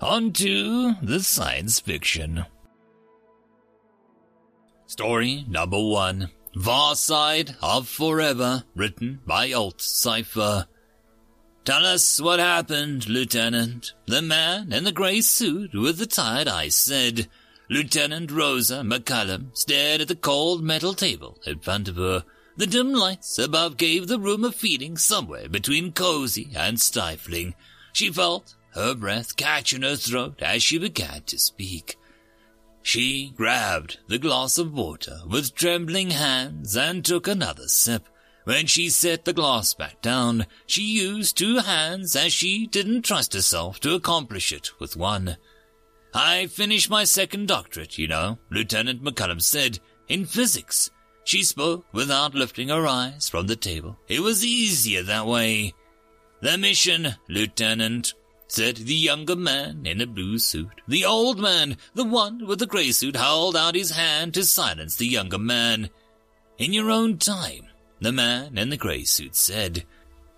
On to the science fiction. Story number one. Far Side of Forever, written by Alt Cipher. Tell us what happened, Lieutenant. The man in the grey suit with the tired eyes said. Lieutenant Rosa McCallum stared at the cold metal table in front of her. The dim lights above gave the room a feeling somewhere between cozy and stifling. She felt her breath catching her throat as she began to speak. She grabbed the glass of water with trembling hands and took another sip. When she set the glass back down, she used two hands as she didn't trust herself to accomplish it with one. I finished my second doctorate, you know, Lieutenant McCullum said, in physics. She spoke without lifting her eyes from the table. It was easier that way. The mission, Lieutenant, said the younger man in a blue suit. The old man, the one with the grey suit, held out his hand to silence the younger man. In your own time, the man in the grey suit said.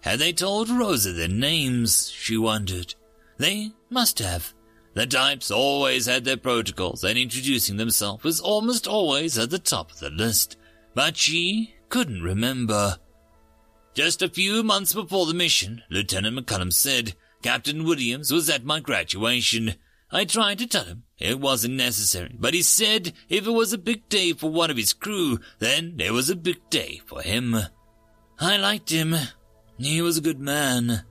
Had they told Rosa their names, she wondered. They must have. The types always had their protocols, and introducing themselves was almost always at the top of the list. But she couldn't remember. Just a few months before the mission, Lieutenant McCullum said, Captain Williams was at my graduation. I tried to tell him it wasn't necessary, but he said if it was a big day for one of his crew, then it was a big day for him. I liked him. He was a good man.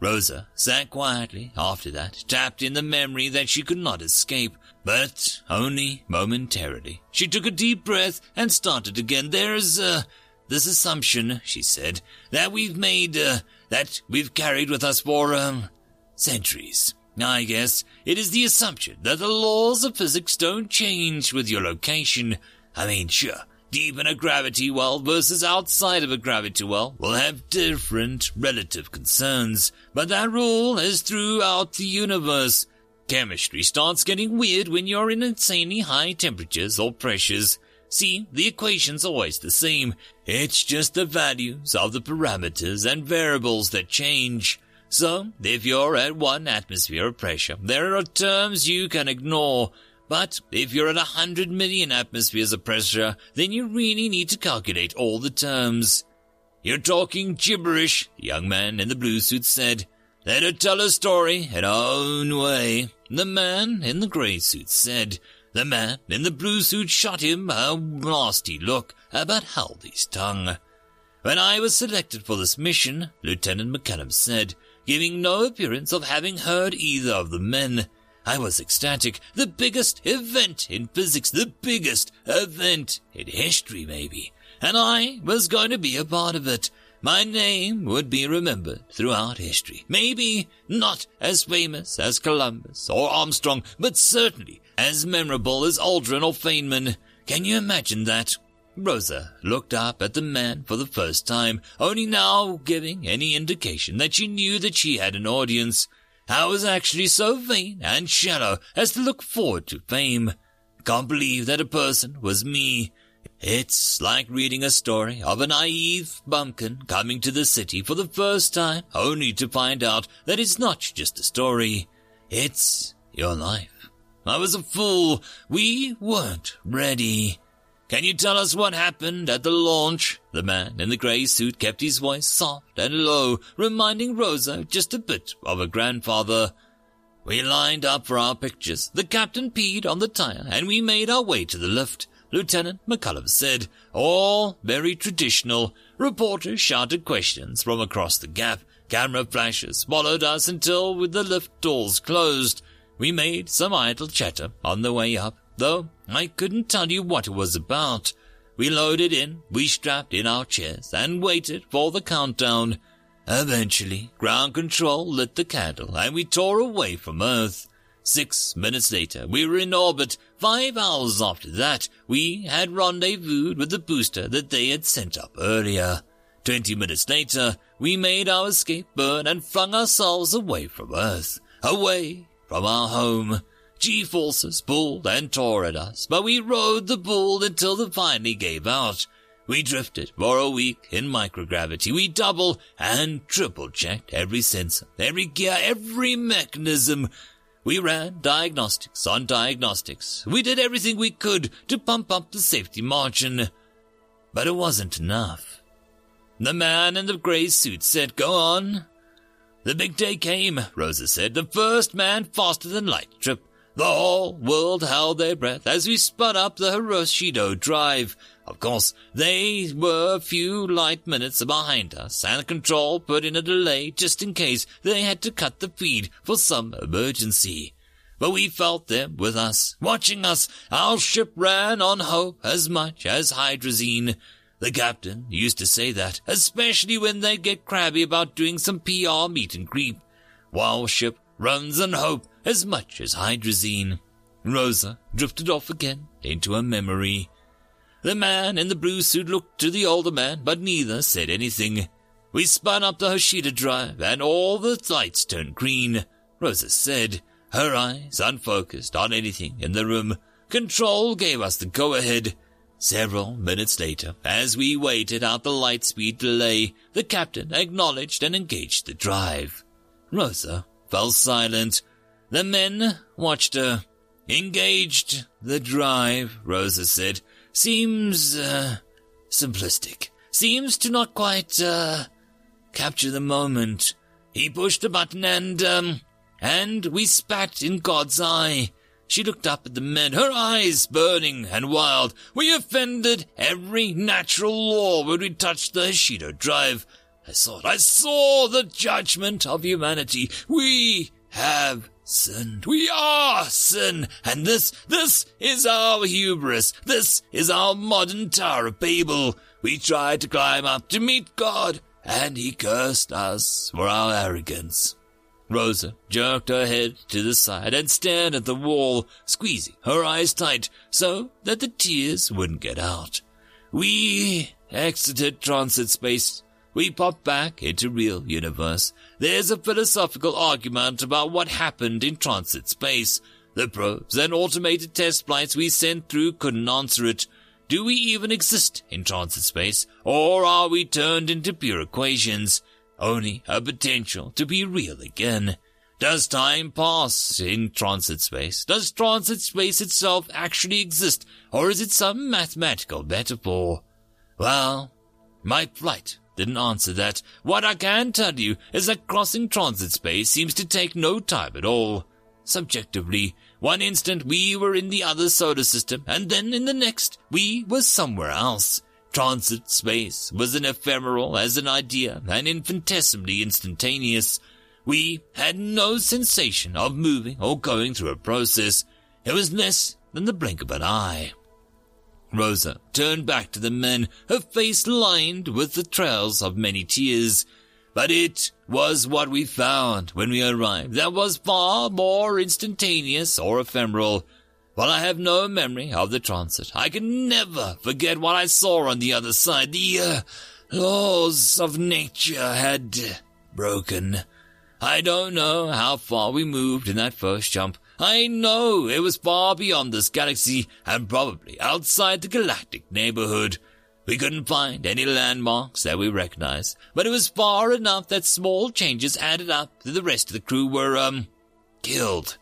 Rosa sat quietly after that, tapped in the memory that she could not escape, but only momentarily. She took a deep breath and started again. There's, uh, this assumption, she said, that we've made, uh, that we've carried with us for, um, centuries. I guess it is the assumption that the laws of physics don't change with your location. I mean, sure, deep in a gravity well versus outside of a gravity well will have different relative concerns, but that rule is throughout the universe. Chemistry starts getting weird when you're in insanely high temperatures or pressures. See, the equation's always the same. It's just the values of the parameters and variables that change. So, if you're at one atmosphere of pressure, there are terms you can ignore. But if you're at a hundred million atmospheres of pressure, then you really need to calculate all the terms. You're talking gibberish, the young man in the blue suit said. Let her tell her story in her own way. The man in the grey suit said. The man in the blue suit shot him a nasty look, about held his tongue. When I was selected for this mission, Lieutenant McCallum said, giving no appearance of having heard either of the men, I was ecstatic. The biggest event in physics, the biggest event in history, maybe. And I was going to be a part of it. My name would be remembered throughout history. Maybe not as famous as Columbus or Armstrong, but certainly as memorable as Aldrin or Feynman. Can you imagine that? Rosa looked up at the man for the first time, only now giving any indication that she knew that she had an audience. I was actually so vain and shallow as to look forward to fame. Can't believe that a person was me. It's like reading a story of a naive bumpkin coming to the city for the first time, only to find out that it's not just a story. It's your life. I was a fool. We weren't ready. Can you tell us what happened at the launch? The man in the grey suit kept his voice soft and low, reminding Rosa just a bit of her grandfather. We lined up for our pictures. The captain peed on the tire, and we made our way to the lift. Lieutenant McCullum said, all very traditional. Reporters shouted questions from across the gap. Camera flashes followed us until with the lift doors closed. We made some idle chatter on the way up, though I couldn't tell you what it was about. We loaded in, we strapped in our chairs, and waited for the countdown. Eventually, ground control lit the candle, and we tore away from Earth. Six minutes later, we were in orbit. Five hours after that, we had rendezvoused with the booster that they had sent up earlier. Twenty minutes later, we made our escape burn and flung ourselves away from Earth, away from our home. G-forces pulled and tore at us, but we rode the bull until it finally gave out. We drifted for a week in microgravity. We double and triple checked every sensor, every gear, every mechanism. We ran diagnostics on diagnostics. We did everything we could to pump up the safety margin. But it wasn't enough. The man in the grey suit said, Go on. The big day came, Rosa said. The first man faster than light trip. The whole world held their breath as we spun up the Hiroshido Drive. Of course, they were a few light minutes behind us, and control put in a delay just in case they had to cut the feed for some emergency. But we felt them with us, watching us. Our ship ran on hope as much as hydrazine. The captain used to say that, especially when they get crabby about doing some PR meet and greet. While ship runs on hope as much as hydrazine. Rosa drifted off again into her memory. The man in the blue suit looked to the older man, but neither said anything. We spun up the Hoshida Drive, and all the lights turned green. Rosa said, her eyes unfocused on anything in the room. Control gave us the go-ahead. Several minutes later, as we waited out the light speed delay, the captain acknowledged and engaged the drive. Rosa fell silent. The men watched her. Engaged the drive, Rosa said. Seems, uh, simplistic. Seems to not quite, uh, capture the moment. He pushed a button and, um, and we spat in God's eye. She looked up at the men, her eyes burning and wild. We offended every natural law when we touched the Hishido Drive. I saw it. I saw the judgment of humanity. We have sinned. We are sin. And this, this is our hubris. This is our modern Tower of Babel. We tried to climb up to meet God, and he cursed us for our arrogance. Rosa jerked her head to the side and stared at the wall, squeezing her eyes tight so that the tears wouldn't get out. We exited transit space. We pop back into real universe. There's a philosophical argument about what happened in transit space. The probes and automated test flights we sent through couldn't answer it. Do we even exist in transit space, or are we turned into pure equations? only a potential to be real again. Does time pass in transit space? Does transit space itself actually exist, or is it some mathematical metaphor? Well, my flight didn't answer that. What I can tell you is that crossing transit space seems to take no time at all. Subjectively, one instant we were in the other solar system, and then in the next we were somewhere else. Transit space was an ephemeral as an idea and infinitesimally instantaneous. We had no sensation of moving or going through a process. It was less than the blink of an eye. Rosa turned back to the men, her face lined with the trails of many tears. But it was what we found when we arrived that was far more instantaneous or ephemeral. While I have no memory of the transit, I can never forget what I saw on the other side. The uh, laws of nature had broken. I don't know how far we moved in that first jump. I know it was far beyond this galaxy and probably outside the galactic neighborhood. We couldn't find any landmarks that we recognized, but it was far enough that small changes added up to the rest of the crew were, um, killed.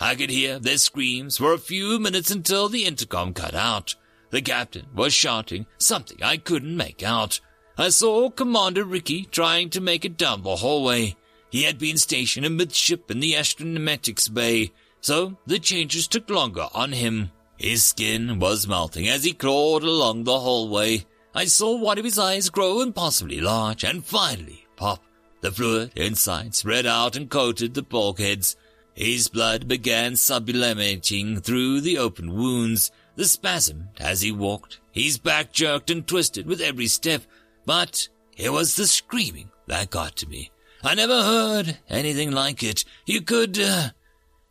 I could hear their screams for a few minutes until the intercom cut out. The captain was shouting something I couldn't make out. I saw Commander Ricky trying to make it down the hallway. He had been stationed amidship in the astronometics bay, so the changes took longer on him. His skin was melting as he crawled along the hallway. I saw one of his eyes grow impossibly large and finally pop. The fluid inside spread out and coated the bulkheads. His blood began sublimating through the open wounds. The spasm as he walked. His back jerked and twisted with every step. But it was the screaming that got to me. I never heard anything like it. You could, uh,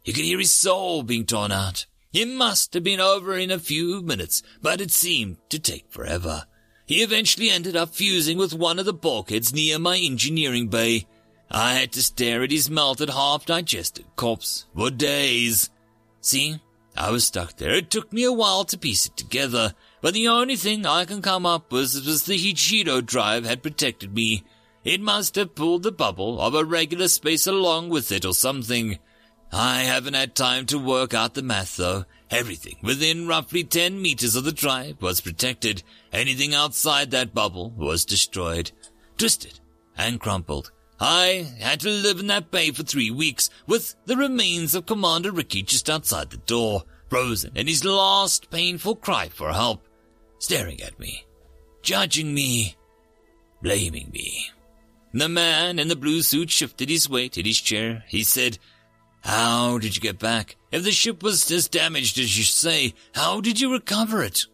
He could hear his soul being torn out. It must have been over in a few minutes, but it seemed to take forever. He eventually ended up fusing with one of the bulkheads near my engineering bay. I had to stare at his melted, half-digested corpse for days. See, I was stuck there. It took me a while to piece it together, but the only thing I can come up with was the Hishido drive had protected me. It must have pulled the bubble of a regular space along with it or something. I haven't had time to work out the math though. Everything within roughly 10 meters of the drive was protected. Anything outside that bubble was destroyed, twisted, and crumpled. I had to live in that bay for three weeks with the remains of Commander Ricky just outside the door, frozen in his last painful cry for help, staring at me, judging me, blaming me. The man in the blue suit shifted his weight in his chair. He said, How did you get back? If the ship was as damaged as you say, how did you recover it?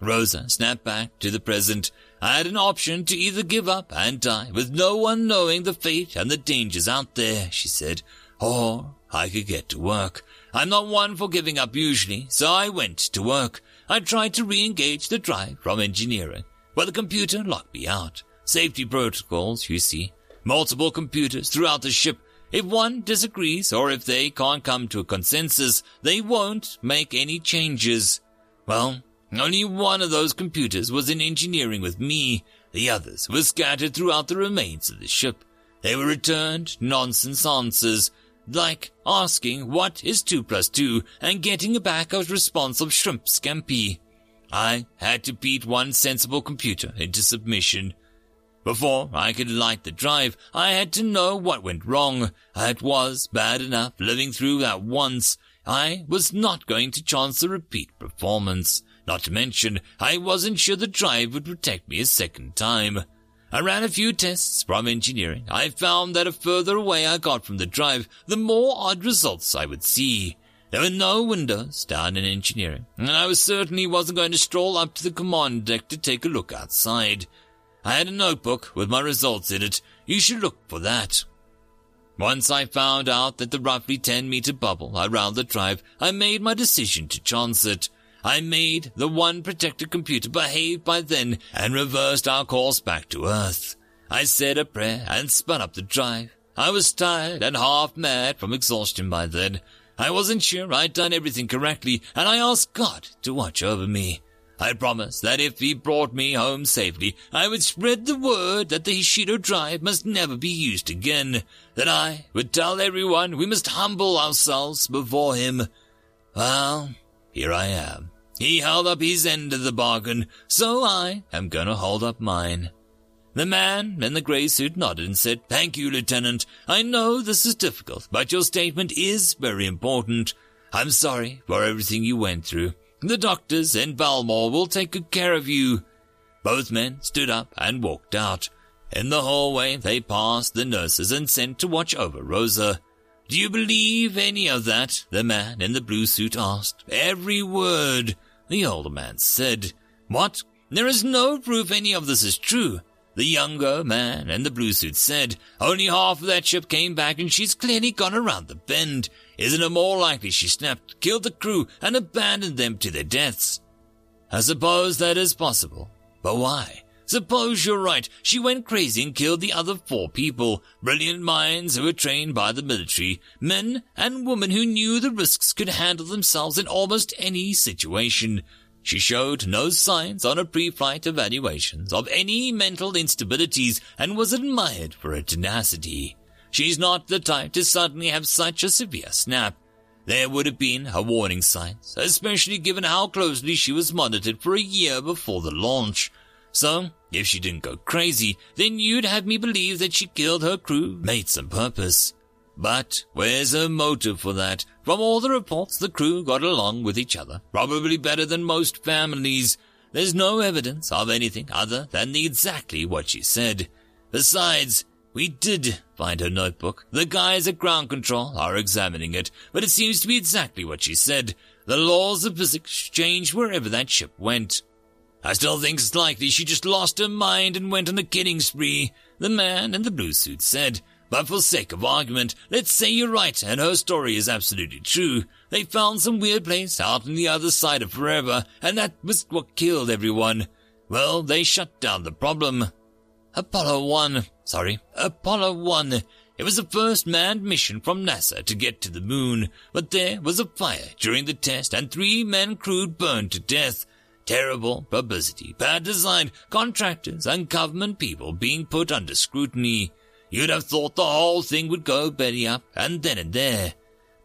Rosa snapped back to the present. I had an option to either give up and die with no one knowing the fate and the dangers out there, she said, or I could get to work. I'm not one for giving up usually, so I went to work. I tried to re-engage the drive from engineering, but the computer locked me out. Safety protocols, you see. Multiple computers throughout the ship. If one disagrees or if they can't come to a consensus, they won't make any changes. Well, only one of those computers was in engineering with me. The others were scattered throughout the remains of the ship. They were returned nonsense answers, like asking what is 2 plus 2 and getting back a response of shrimp scampi. I had to beat one sensible computer into submission. Before I could light the drive, I had to know what went wrong. It was bad enough living through that once. I was not going to chance a repeat performance. Not to mention, I wasn't sure the drive would protect me a second time. I ran a few tests from engineering. I found that the further away I got from the drive, the more odd results I would see. There were no windows down in engineering, and I was certainly wasn't going to stroll up to the command deck to take a look outside. I had a notebook with my results in it. You should look for that. Once I found out that the roughly 10 meter bubble around the drive, I made my decision to chance it. I made the one protected computer behave by then and reversed our course back to Earth. I said a prayer and spun up the drive. I was tired and half mad from exhaustion by then. I wasn't sure I'd done everything correctly, and I asked God to watch over me. I promised that if he brought me home safely, I would spread the word that the Hishido Drive must never be used again, that I would tell everyone we must humble ourselves before him. Well, here I am. He held up his end of the bargain, so I am gonna hold up mine. The man in the grey suit nodded and said, Thank you, Lieutenant. I know this is difficult, but your statement is very important. I'm sorry for everything you went through. The doctors in Balmore will take good care of you. Both men stood up and walked out. In the hallway, they passed the nurses and sent to watch over Rosa. Do you believe any of that? The man in the blue suit asked. Every word, the older man said. What? There is no proof any of this is true. The younger man in the blue suit said, Only half of that ship came back and she's clearly gone around the bend. Isn't it more likely she snapped, killed the crew, and abandoned them to their deaths? I suppose that is possible. But why? Suppose you're right. She went crazy and killed the other four people. Brilliant minds who were trained by the military. Men and women who knew the risks could handle themselves in almost any situation. She showed no signs on her pre-flight evaluations of any mental instabilities and was admired for her tenacity. She's not the type to suddenly have such a severe snap. There would have been her warning signs, especially given how closely she was monitored for a year before the launch. So, if she didn't go crazy, then you'd have me believe that she killed her crew mates on purpose. But where's her motive for that? From all the reports, the crew got along with each other, probably better than most families. There's no evidence of anything other than exactly what she said. Besides, we did find her notebook. The guys at ground control are examining it, but it seems to be exactly what she said. The laws of physics changed wherever that ship went. I still think it's likely she just lost her mind and went on a killing spree, the man in the blue suit said. But for sake of argument, let's say you're right and her story is absolutely true. They found some weird place out on the other side of forever, and that was what killed everyone. Well, they shut down the problem. Apollo 1, sorry, Apollo 1. It was the first manned mission from NASA to get to the moon, but there was a fire during the test and three men crew burned to death. Terrible publicity, bad design, contractors and government people being put under scrutiny. You'd have thought the whole thing would go belly up and then and there.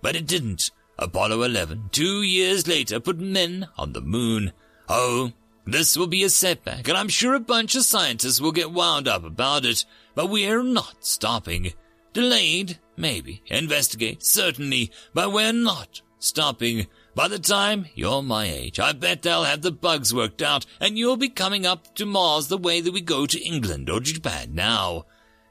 But it didn't. Apollo 11, two years later, put men on the moon. Oh, this will be a setback, and I'm sure a bunch of scientists will get wound up about it, but we're not stopping. Delayed? Maybe. Investigate? Certainly. But we're not stopping. By the time you're my age, I bet they'll have the bugs worked out, and you'll be coming up to Mars the way that we go to England or Japan now.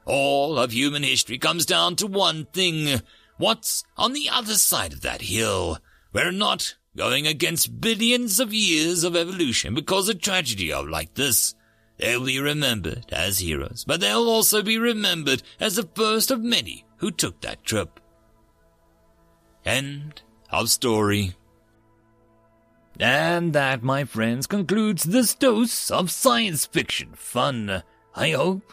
All of human history comes down to one thing. What's on the other side of that hill? We're not going against billions of years of evolution because a tragedy of like this. They'll be remembered as heroes, but they'll also be remembered as the first of many who took that trip. End of story. And that, my friends, concludes this dose of science fiction fun. I hope